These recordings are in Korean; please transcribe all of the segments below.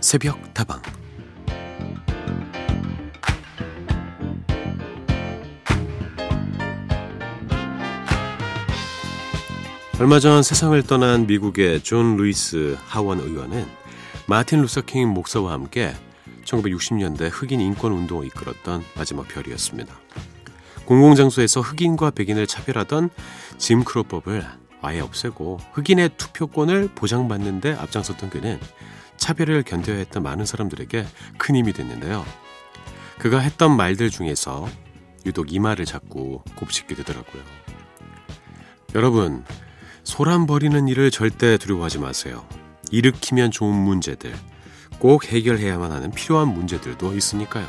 새벽 다방 얼마 전 세상을 떠난 미국의 존 루이스 하원 의원은 마틴 루서 킹 목사와 함께 1960년대 흑인 인권 운동을 이끌었던 마지막 별이었습니다. 공공장소에서 흑인과 백인을 차별하던 짐 크로법을 아예 없애고 흑인의 투표권을 보장받는 데 앞장섰던 그는 차별을 견뎌야 했던 많은 사람들에게 큰 힘이 됐는데요. 그가 했던 말들 중에서 유독 이 말을 자꾸 곱씹게 되더라고요. 여러분, 소란 버리는 일을 절대 두려워하지 마세요. 일으키면 좋은 문제들, 꼭 해결해야만 하는 필요한 문제들도 있으니까요.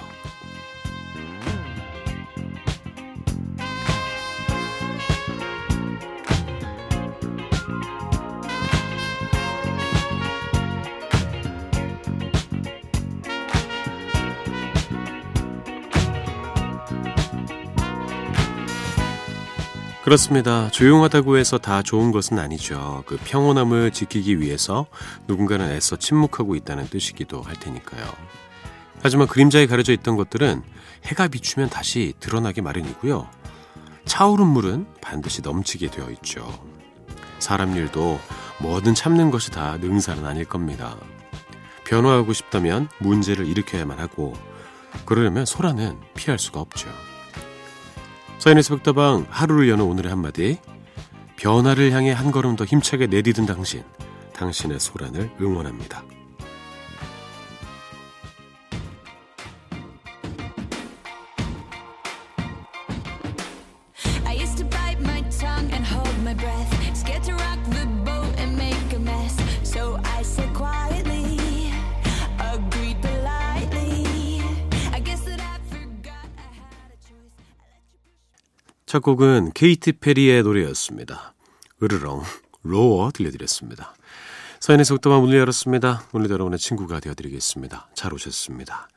그렇습니다. 조용하다고 해서 다 좋은 것은 아니죠. 그 평온함을 지키기 위해서 누군가는 애써 침묵하고 있다는 뜻이기도 할 테니까요. 하지만 그림자에 가려져 있던 것들은 해가 비추면 다시 드러나기 마련이고요. 차오른 물은 반드시 넘치게 되어 있죠. 사람 일도 뭐든 참는 것이 다 능사는 아닐 겁니다. 변화하고 싶다면 문제를 일으켜야만 하고 그러려면 소라는 피할 수가 없죠. 서인의 새벽다방 하루를 여는 오늘의 한마디 변화를 향해 한 걸음 더 힘차게 내디든 당신 당신의 소란을 응원합니다. 첫 곡은 케이티 페리의 노래였습니다. 으르렁, Roar 들려드렸습니다. 서인의 속도만 문을 열었습니다. 오늘 여러분의 친구가 되어드리겠습니다. 잘 오셨습니다.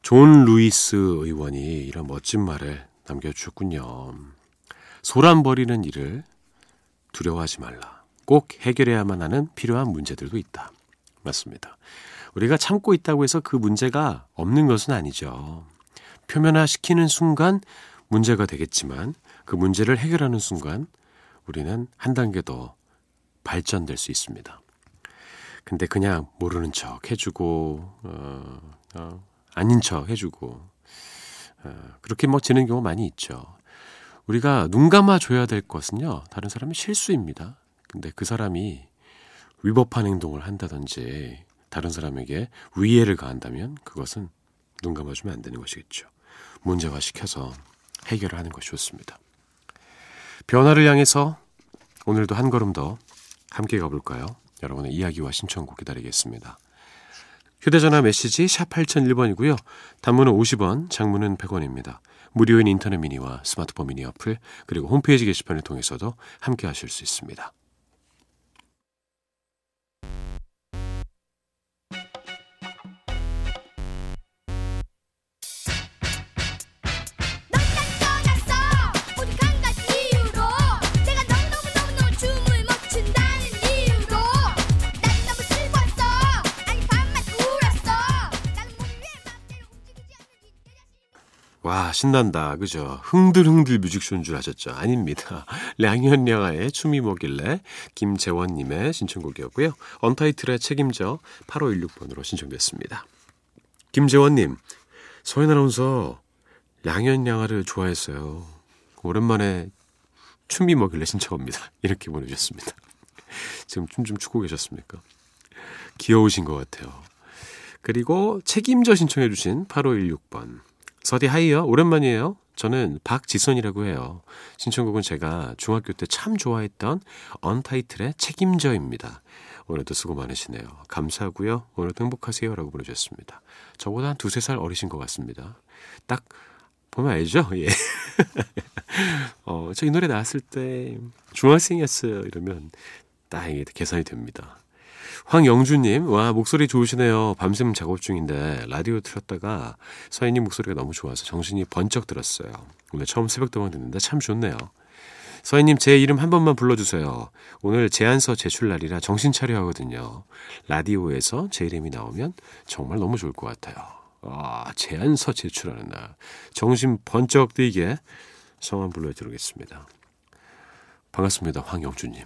존 루이스 의원이 이런 멋진 말을 남겨주셨군요. 소란 벌이는 일을 두려워하지 말라. 꼭 해결해야만 하는 필요한 문제들도 있다. 맞습니다. 우리가 참고 있다고 해서 그 문제가 없는 것은 아니죠. 표면화시키는 순간 문제가 되겠지만 그 문제를 해결하는 순간 우리는 한 단계 더 발전될 수 있습니다. 근데 그냥 모르는 척 해주고, 어, 어, 아닌 척 해주고, 어, 그렇게 뭐 지는 경우 많이 있죠. 우리가 눈 감아줘야 될 것은요, 다른 사람의 실수입니다. 근데 그 사람이 위법한 행동을 한다든지, 다른 사람에게 위해를 가한다면 그것은 눈 감아주면 안 되는 것이겠죠. 문제화시켜서 해결을 하는 것이 좋습니다. 변화를 향해서 오늘도 한 걸음 더 함께 가볼까요? 여러분의 이야기와 신청곡 기다리겠습니다. 휴대전화 메시지 샵 8001번이고요. 단문은 50원, 장문은 100원입니다. 무료인 인터넷 미니와 스마트폰 미니 어플, 그리고 홈페이지 게시판을 통해서도 함께 하실 수 있습니다. 와, 신난다. 그죠? 흥들흥들 뮤직쇼인 줄 아셨죠? 아닙니다. 량현량아의 춤이 뭐길래 김재원님의 신청곡이었고요. 언타이틀의 책임져 8516번으로 신청됐습니다. 김재원님, 서인 아나운서 량현량아를 좋아했어요. 오랜만에 춤이 뭐길래 신청합니다. 이렇게 보내주셨습니다. 지금 춤 좀 추고 계셨습니까? 귀여우신 것 같아요. 그리고 책임져 신청해주신 8516번. 서디 하이요. 오랜만이에요. 저는 박지선이라고 해요. 신청곡은 제가 중학교 때 참 좋아했던 언타이틀의 책임져입니다. 오늘도 수고 많으시네요. 감사하고요. 오늘도 행복하세요. 라고 보내주셨습니다. 저보다 한 두세 살 어리신 것 같습니다. 딱 보면 알죠? 예. 어, 저 이 노래 나왔을 때 중학생이었어요. 이러면 딱 이게 계산이 됩니다. 황영주님, 와, 목소리 좋으시네요. 밤샘 작업 중인데, 라디오 틀었다가 서인님 목소리가 너무 좋아서 정신이 번쩍 들었어요. 오늘 처음 새벽동안 듣는데 참 좋네요. 서희님 제 이름 한 번만 불러주세요. 오늘 제안서 제출 날이라 정신 차려 하거든요. 라디오에서 제 이름이 나오면 정말 너무 좋을 것 같아요. 아, 제안서 제출하는 날. 정신 번쩍 뜨이게 성함 불러드리겠습니다. 반갑습니다. 황영주님.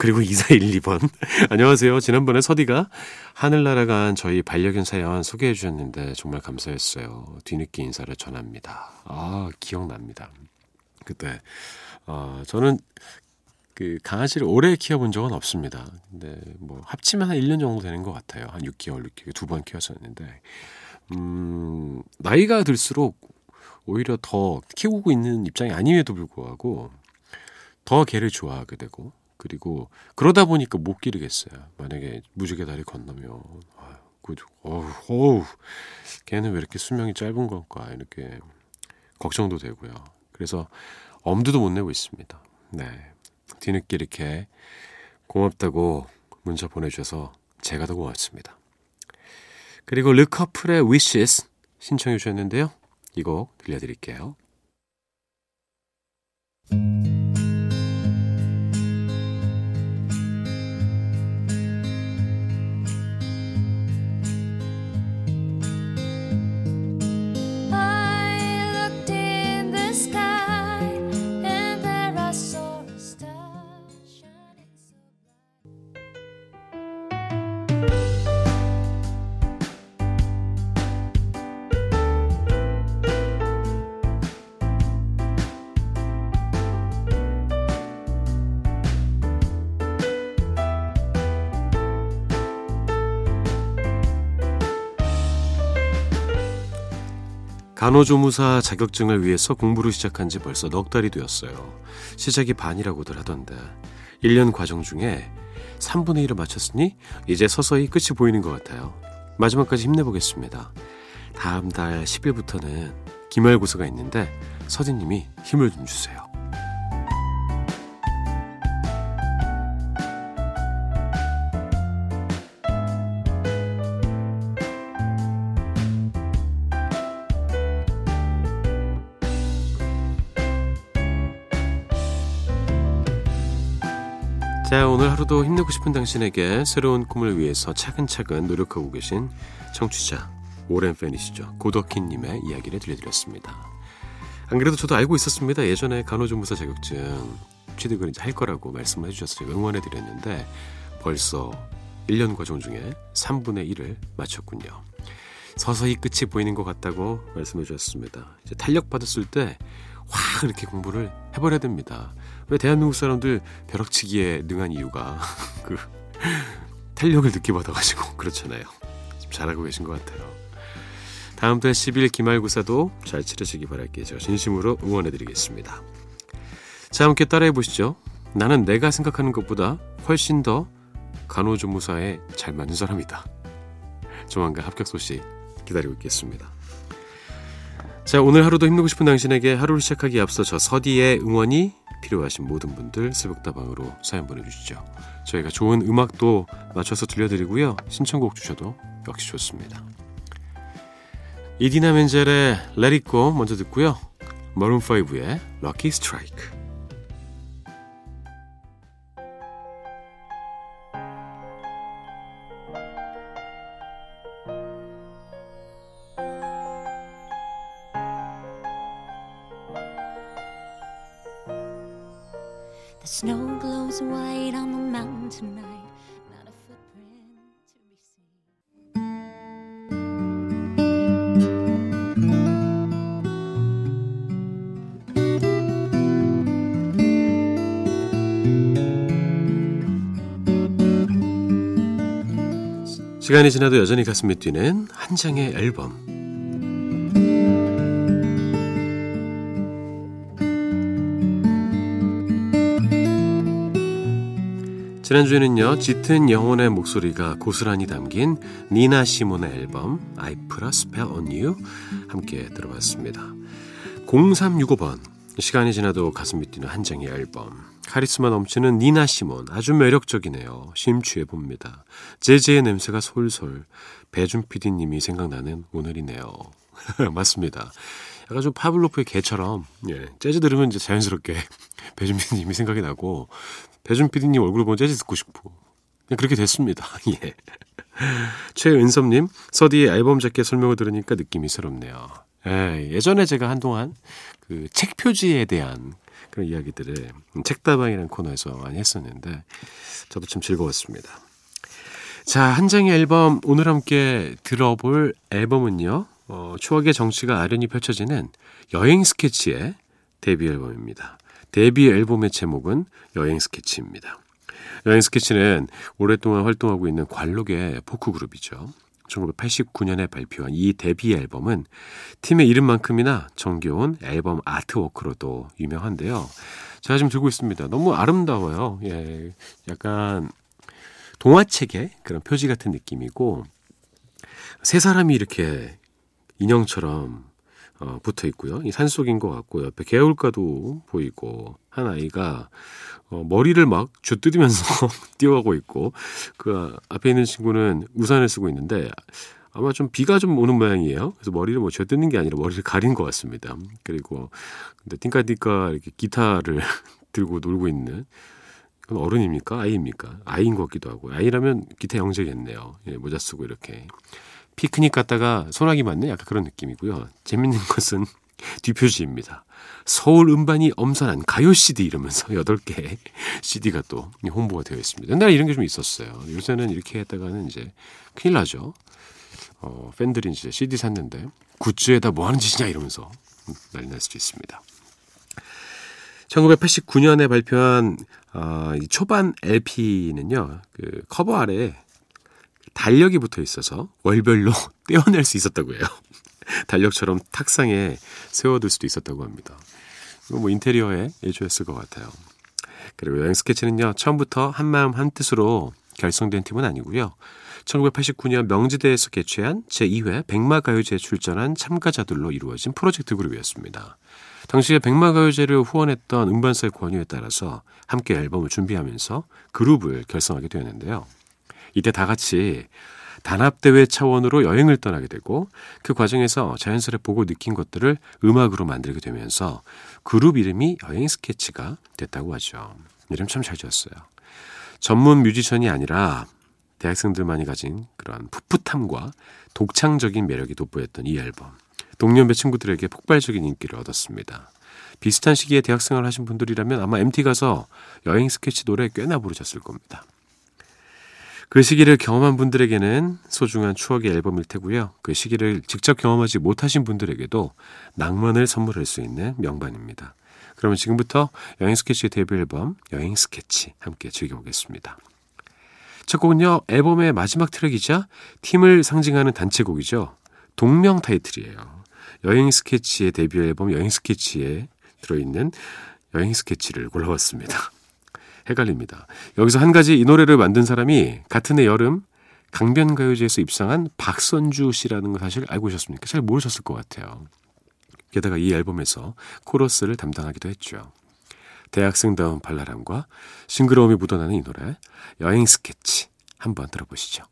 그리고 2412번. 안녕하세요. 지난번에 서디가 하늘 날아간 저희 반려견 사연 소개해 주셨는데 정말 감사했어요. 뒤늦게 인사를 전합니다. 아, 기억납니다. 그때, 어, 저는 그 강아지를 오래 키워본 적은 없습니다. 근데 뭐 합치면 한 1년 정도 되는 것 같아요. 한 6개월, 6개월 두 번 키웠었는데, 음, 나이가 들수록 오히려 더 키우고 있는 입장이 아님에도 불구하고 더 개를 좋아하게 되고 그리고 그러다 보니까 못 기르겠어요. 만약에 무지개 다리 건너면 그 어우, 어우 걔는 왜 이렇게 수명이 짧은 걸까 이렇게 걱정도 되고요. 그래서 엄두도 못 내고 있습니다. 네. 뒤늦게 이렇게 고맙다고 문자 보내주셔서 제가 더 고맙습니다. 그리고 르커플의 Wishes 신청해 주셨는데요. 이 곡 들려드릴게요. 간호조무사 자격증을 위해서 공부를 시작한 지 벌써 넉 달이 되었어요. 시작이 반이라고들 하던데 1년 과정 중에 3분의 1을 마쳤으니 이제 서서히 끝이 보이는 것 같아요. 마지막까지 힘내보겠습니다. 다음 달 10일부터는 기말고사가 있는데 서진님이 힘을 좀 주세요. 하루도 힘내고 싶은 당신에게 새로운 꿈을 위해서 차근차근 노력하고 계신 청취자, 오랜 팬이시죠. 고덕희님의 이야기를 들려드렸습니다. 안 그래도 저도 알고 있었습니다. 예전에 간호조무사 자격증 취득을 이제 할 거라고 말씀을 해주셔서 응원해 드렸는데 벌써 1년 과정 중에 3분의 1을 마쳤군요. 서서히 끝이 보이는 것 같다고 말씀해 주셨습니다. 이제 탄력 받았을 때 확 이렇게 공부를 해버려야 됩니다. 왜 대한민국 사람들 벼락치기에 능한 이유가 그 탄력을 늦게 받아가지고 그렇잖아요. 좀 잘하고 계신 것 같아요. 다음 달 10일 기말고사도 잘 치르시기 바랄게요. 제가 진심으로 응원해드리겠습니다. 자, 함께 따라해 보시죠. 나는 내가 생각하는 것보다 훨씬 더 간호조무사에 잘 맞는 사람이다. 조만간 합격 소식 기다리고 있겠습니다. 자, 오늘 하루도 힘내고 싶은 당신에게 하루를 시작하기에 앞서 저 서디의 응원이 필요하신 모든 분들 새벽다방으로 사연 보내주시죠. 저희가 좋은 음악도 맞춰서 들려드리고요. 신청곡 주셔도 역시 좋습니다. 이디나 멘젤의 Let It Go 먼저 듣고요. 머룬5의 Lucky Strike 시간이 지나도 여전히 가슴이 뛰는 한 장의 앨범. 지난주에는요, 짙은 영혼의 목소리가 고스란히 담긴 니나 시몬의 앨범 I Put a Spell on You 함께 들어봤습니다. 0365번 시간이 지나도 가슴이 뛰는 한 장의 앨범 카리스마 넘치는 니나 시몬 아주 매력적이네요. 심취해 봅니다. 제제의 냄새가 솔솔 배준 PD님이 생각나는 오늘이네요. 맞습니다. 약간 좀 파블로프의 개처럼 예, 재즈 들으면 이제 자연스럽게 배준 PD님이 생각이 나고 배준 PD님 얼굴 보면 재즈 듣고 싶고 그냥 그렇게 됐습니다. 예. 최은섭님 서디의 앨범 자켓 설명을 들으니까 느낌이 새롭네요. 예, 예전에 제가 한동안 그 책 표지에 대한 그런 이야기들을 책다방이라는 코너에서 많이 했었는데 저도 참 즐거웠습니다. 자, 한 장의 앨범 오늘 함께 들어볼 앨범은요. 어, 추억의 정취가 아련히 펼쳐지는 여행 스케치의 데뷔 앨범입니다. 데뷔 앨범의 제목은 여행 스케치입니다. 여행 스케치는 오랫동안 활동하고 있는 관록의 포크 그룹이죠. 1989년에 발표한 이 데뷔 앨범은 팀의 이름만큼이나 정겨운 앨범 artwork로도 유명한데요. 제가 지금 들고 있습니다. 너무 아름다워요. 예. 약간 동화책의 그런 표지 같은 느낌이고 세 사람이 이렇게 인형처럼 어, 붙어 있고요. 이 산속인 것 같고 옆에 개울가도 보이고 한 아이가 어, 머리를 막 쥐뜯으면서 뛰어가고 있고 그 앞에 있는 친구는 우산을 쓰고 있는데 아마 좀 비가 좀 오는 모양이에요. 그래서 머리를 뭐 쥐뜯는 게 아니라 머리를 가린 것 같습니다. 그리고 근데 띵까띵까 이렇게 기타를 들고 놀고 있는 그건 어른입니까? 아이입니까? 아이인 것 같기도 하고 아이라면 기타 영재겠네요. 예, 모자 쓰고 이렇게 피크닉 갔다가 소나기 맞는 약간 그런 느낌이고요. 재밌는 것은 뒷표지입니다. 서울 음반이 엄선한 가요 CD 이러면서 8개 CD가 또 홍보가 되어 있습니다. 옛날에 이런 게 좀 있었어요. 요새는 이렇게 했다가는 이제 큰일 나죠. 어, 팬들이 이제 CD 샀는데 굿즈에다 뭐 하는 짓이냐 이러면서 난리 날 수도 있습니다. 1989년에 발표한 어, 이 초반 LP는요, 그 커버 아래에 달력이 붙어 있어서 월별로 떼어낼 수 있었다고 해요. 달력처럼 탁상에 세워둘 수도 있었다고 합니다. 뭐 인테리어에 일조했을 것 같아요. 그리고 여행 스케치는요, 처음부터 한마음 한뜻으로 결성된 팀은 아니고요. 1989년 명지대에서 개최한 제2회 백마가요제에 출전한 참가자들로 이루어진 프로젝트 그룹이었습니다. 당시에 백마가요제를 후원했던 음반사의 권유에 따라서 함께 앨범을 준비하면서 그룹을 결성하게 되었는데요. 이때 다 같이 단합대회 차원으로 여행을 떠나게 되고 그 과정에서 자연스레 보고 느낀 것들을 음악으로 만들게 되면서 그룹 이름이 여행 스케치가 됐다고 하죠. 이름 참 잘 지었어요. 전문 뮤지션이 아니라 대학생들만이 가진 그런 풋풋함과 독창적인 매력이 돋보였던 이 앨범. 동년배 친구들에게 폭발적인 인기를 얻었습니다. 비슷한 시기에 대학생활 하신 분들이라면 아마 MT 가서 여행 스케치 노래 꽤나 부르셨을 겁니다. 그 시기를 경험한 분들에게는 소중한 추억의 앨범일 테고요. 그 시기를 직접 경험하지 못하신 분들에게도 낭만을 선물할 수 있는 명반입니다. 그러면 지금부터 여행 스케치의 데뷔 앨범 여행 스케치 함께 즐겨보겠습니다. 첫 곡은요, 앨범의 마지막 트랙이자 팀을 상징하는 단체곡이죠. 동명 타이틀이에요. 여행 스케치의 데뷔 앨범 여행 스케치에 들어있는 여행 스케치를 골라왔습니다. 헷갈립니다. 여기서 한 가지 이 노래를 만든 사람이 같은 해 여름 강변가요제에서 입상한 박선주 씨라는 거 사실 알고 계셨습니까? 잘 모르셨을 것 같아요. 게다가 이 앨범에서 코러스를 담당하기도 했죠. 대학생다운 발랄함과 싱그러움이 묻어나는 이 노래 여행 스케치 한번 들어보시죠.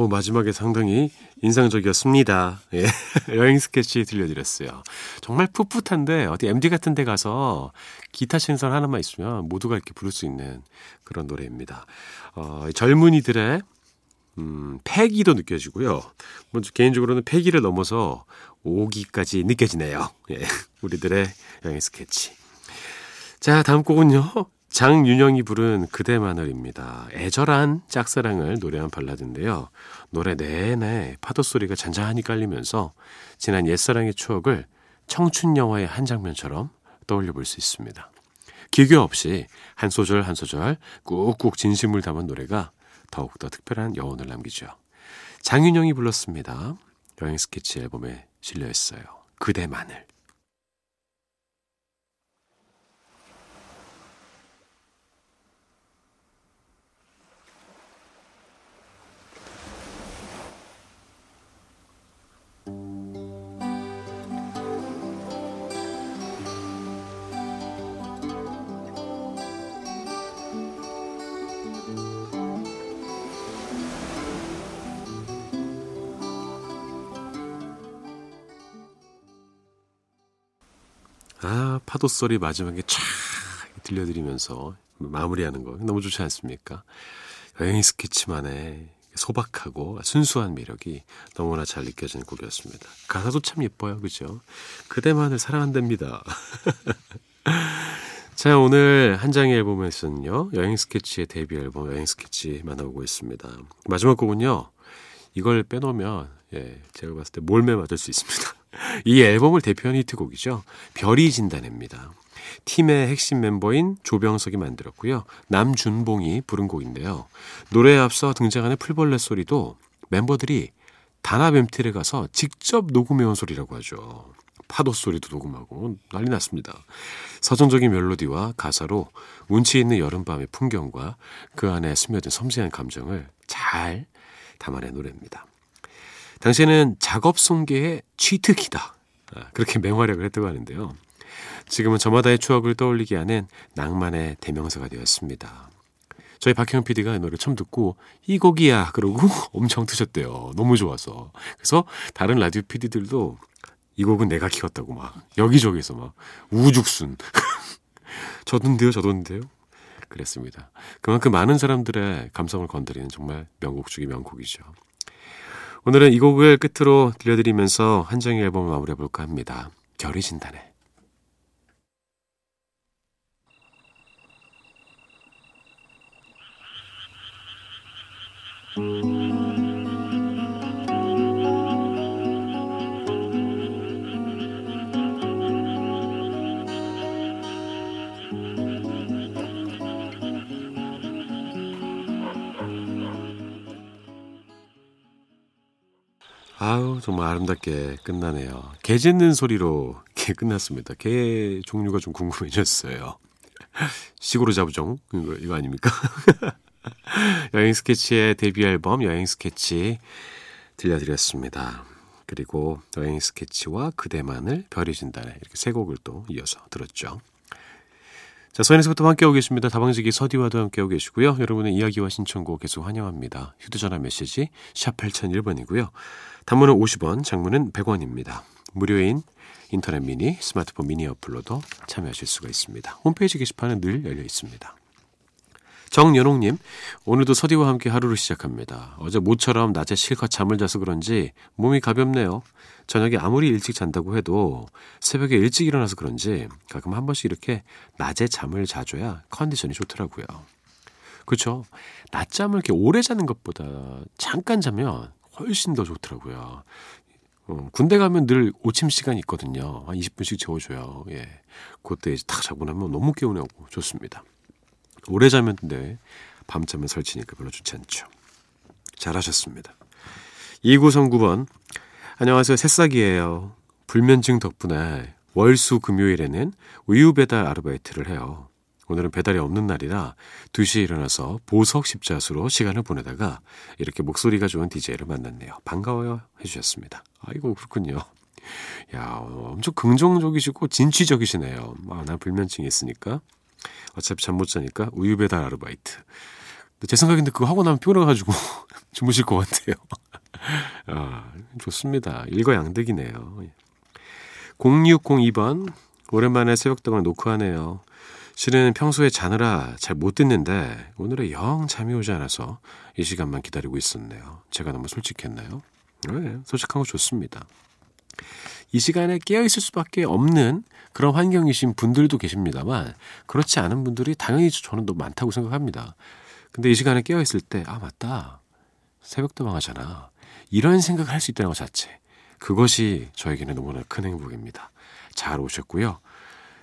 오, 마지막에 상당히 인상적이었습니다. 예. 여행 스케치 들려드렸어요. 정말 풋풋한데, 어디 MD 같은 데 가서 기타 신선 하나만 있으면 모두가 이렇게 부를 수 있는 그런 노래입니다. 어, 젊은이들의, 음, 패기도 느껴지고요. 뭐, 개인적으로는 패기를 넘어서 오기까지 느껴지네요. 예. 우리들의 여행 스케치. 자, 다음 곡은요. 장윤영이 부른 그대만을입니다. 애절한 짝사랑을 노래한 발라드인데요. 노래 내내 파도 소리가 잔잔히 깔리면서 지난 옛사랑의 추억을 청춘 영화의 한 장면처럼 떠올려 볼 수 있습니다. 기교 없이 한 소절 한 소절 꾹꾹 진심을 담은 노래가 더욱더 특별한 여운을 남기죠. 장윤영이 불렀습니다. 여행 스케치 앨범에 실려 있어요. 그대만을. 파도 소리 마지막에 촥 들려드리면서 마무리하는 거 너무 좋지 않습니까? 여행 스케치만의 소박하고 순수한 매력이 너무나 잘 느껴지는 곡이었습니다. 가사도 참 예뻐요. 그죠? 그대만을 사랑한답니다. 자, 오늘 한 장의 앨범에서는요, 여행 스케치의 데뷔 앨범 여행 스케치 만나보고 있습니다. 마지막 곡은요, 이걸 빼놓으면, 예, 제가 봤을 때 몰매 맞을 수 있습니다. 이 앨범을 대표하는 히트곡이죠. 별이 진단입니다. 팀의 핵심 멤버인 조병석이 만들었고요. 남준봉이 부른 곡인데요. 노래에 앞서 등장하는 풀벌레 소리도 멤버들이 단합 MT를 가서 직접 녹음해온 소리라고 하죠. 파도 소리도 녹음하고 난리 났습니다. 서정적인 멜로디와 가사로 운치 있는 여름밤의 풍경과 그 안에 스며든 섬세한 감정을 잘 담아낸 노래입니다. 당시에는 작업 송계의 취특기다. 아, 그렇게 맹활약을 했다고 하는데요. 지금은 저마다의 추억을 떠올리게 하는 낭만의 대명사가 되었습니다. 저희 박형 PD가 이 노래 처음 듣고 이 곡이야 그러고 엄청 트셨대요. 너무 좋아서. 그래서 다른 라디오 PD들도 이 곡은 내가 키웠다고 막 여기저기서 막 우죽순. 저던데요, 저던데요. 그랬습니다. 그만큼 많은 사람들의 감성을 건드리는 정말 명곡 중의 명곡이죠. 오늘은 이 곡을 끝으로 들려드리면서 한 장의 앨범을 마무리해볼까 합니다. 별이 진다네. 아 정말 아름답게 끝나네요. 개 짖는 소리로 개 끝났습니다. 개 종류가 좀 궁금해졌어요. 시골로 자부정 이거, 이거 아닙니까? 여행 스케치의 데뷔 앨범 여행 스케치 들려드렸습니다. 그리고 여행 스케치와 그대만을 별이 진다네 이렇게 세 곡을 또 이어서 들었죠. 자, 서인에서부터 함께하고 계십니다. 다방지기 서디와도 함께하고 계시고요. 여러분의 이야기와 신청곡 계속 환영합니다. 휴대전화 메시지 샵 8001번이고요. 단문은 50원, 장문은 100원입니다. 무료인 인터넷 미니, 스마트폰 미니 어플로도 참여하실 수가 있습니다. 홈페이지 게시판은 늘 열려 있습니다. 정연옥님, 오늘도 서디와 함께 하루를 시작합니다. 어제 모처럼 낮에 실컷 잠을 자서 그런지 몸이 가볍네요. 저녁에 아무리 일찍 잔다고 해도 새벽에 일찍 일어나서 그런지 가끔 한 번씩 이렇게 낮에 잠을 자줘야 컨디션이 좋더라고요. 그렇죠. 낮잠을 이렇게 오래 자는 것보다 잠깐 자면 훨씬 더 좋더라고요. 어, 군대 가면 늘 오침 시간이 있거든요. 한 20분씩 재워줘요. 예. 그때 이제 탁 자고 나면 너무 개운하고 좋습니다. 오래 자면 근데 밤잠을 설치니까 별로 좋지 않죠. 잘하셨습니다. 2939번. 안녕하세요. 새싹이에요. 불면증 덕분에 월수 금요일에는 우유 배달 아르바이트를 해요. 오늘은 배달이 없는 날이라 2시에 일어나서 보석 십자수로 시간을 보내다가 이렇게 목소리가 좋은 DJ를 만났네요. 반가워요 해주셨습니다. 아이고 그렇군요. 야 엄청 긍정적이시고 진취적이시네요. 아, 난 불면증이 있으니까 어차피 잠 못 자니까 우유 배달 아르바이트. 제 생각인데 그거 하고 나면 피곤해가지고 주무실 것 같아요. 아, 좋습니다. 일거양득이네요. 0602번 오랜만에 새벽동을 녹화하네요. 실은 평소에 자느라 잘 못 듣는데 오늘은 영 잠이 오지 않아서 이 시간만 기다리고 있었네요. 제가 너무 솔직했나요? 네, 솔직한 거 좋습니다. 이 시간에 깨어 있을 수밖에 없는 그런 환경이신 분들도 계십니다만 그렇지 않은 분들이 당연히 저는 더 많다고 생각합니다. 근데 이 시간에 깨어 있을 때 아 맞다 새벽도방 하잖아 이런 생각을 할 수 있다는 것 자체 그것이 저에게는 너무나 큰 행복입니다. 잘 오셨고요.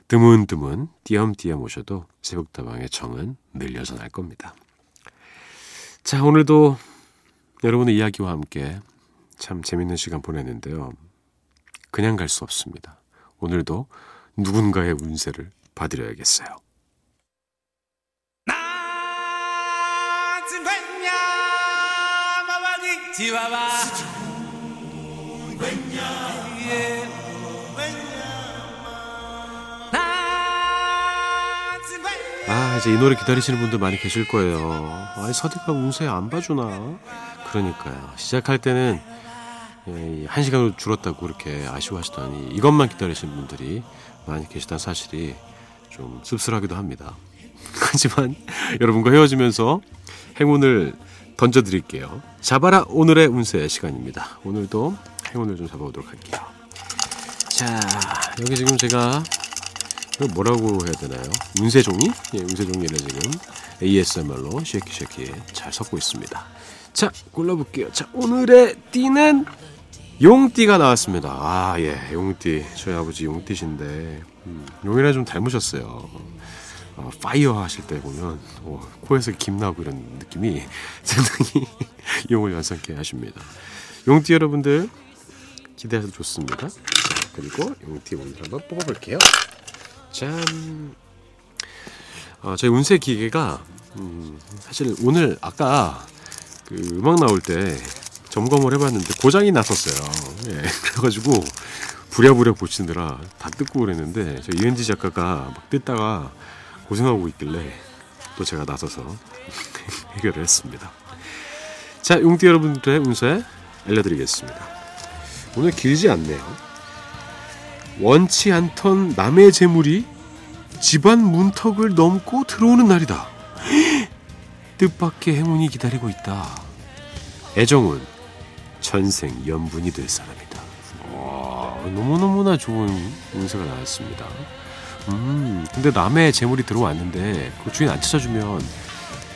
드문드문 띄엄띄엄 오셔도 새벽다방의 정은 늘려서 날 겁니다. 자, 오늘도 여러분의 이야기와 함께 참 재밌는 시간 보냈는데요. 그냥 갈 수 없습니다. 오늘도 누군가의 운세를 봐드려야겠어요. 아, 이제 이 노래 기다리시는 분들 많이 계실 거예요. 아이, 서디가 운세 안 봐주나? 그러니까요. 시작할 때는 예, 한 시간으로 줄었다고 그렇게 아쉬워하시더니 이것만 기다리시는 분들이 많이 계시다는 사실이 좀 씁쓸하기도 합니다. 하지만 여러분과 헤어지면서 행운을 던져드릴게요. 잡아라 오늘의 운세 시간입니다. 오늘도 행운을 좀 잡아보도록 할게요. 자, 여기 지금 제가 뭐라고 해야 되나요? 운세 종이? 예, 운세 종이를 지금 ASMR로 shake it shake it 잘 섞고 있습니다. 자, 골라볼게요. 자, 오늘의 띠는 용띠가 나왔습니다. 아, 예, 용띠. 저희 아버지 용띠신데, 음, 용이랑 좀 닮으셨어요. 어, fire 하실 때 보면, 어, 코에서 김 나고 이런 느낌이 상당히 용을 연상케 하십니다. 용띠 여러분들, 기대해서 좋습니다. 그리고 용띠 오늘 한번 뽑아볼게요. 짠. 어, 저희 운세 기계가, 음, 사실 오늘 아까 그 음악 나올 때 점검을 해봤는데 고장이 났었어요. 예, 그래가지고 부랴부랴 고치느라 다 뜯고 그랬는데 저 이은지 작가가 막 뜯다가 고생하고 있길래 또 제가 나서서 해결을 했습니다. 자, 용띠 여러분들의 운세 알려드리겠습니다. 오늘 길지 않네요. 원치 않던 남의 재물이 집안 문턱을 넘고 들어오는 날이다. 뜻밖의 행운이 기다리고 있다. 애정은 전생 연분이 될 사람이다. 와, 너무너무나 좋은 운세가 나왔습니다. 음, 근데 남의 재물이 들어왔는데 그 주인 안 찾아주면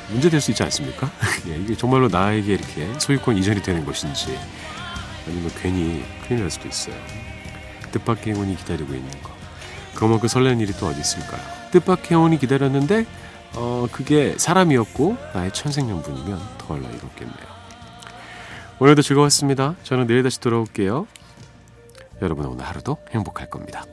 문제 될 수 있지 않습니까? 예, 이게 정말로 나에게 이렇게 소유권 이전이 되는 것인지 아니면 괜히 큰일 날 수도 있어요. 뜻밖의 행운이 기다리고 있는 거. 그만큼 설레는 일이 또 어디 있을까요? 뜻밖의 행운이 기다렸는데 어, 그게 사람이었고 나의 천생연분이면 더 얼라 이롭겠네요. 오늘도 즐거웠습니다. 저는 내일 다시 돌아올게요. 여러분 오늘 하루도 행복할 겁니다.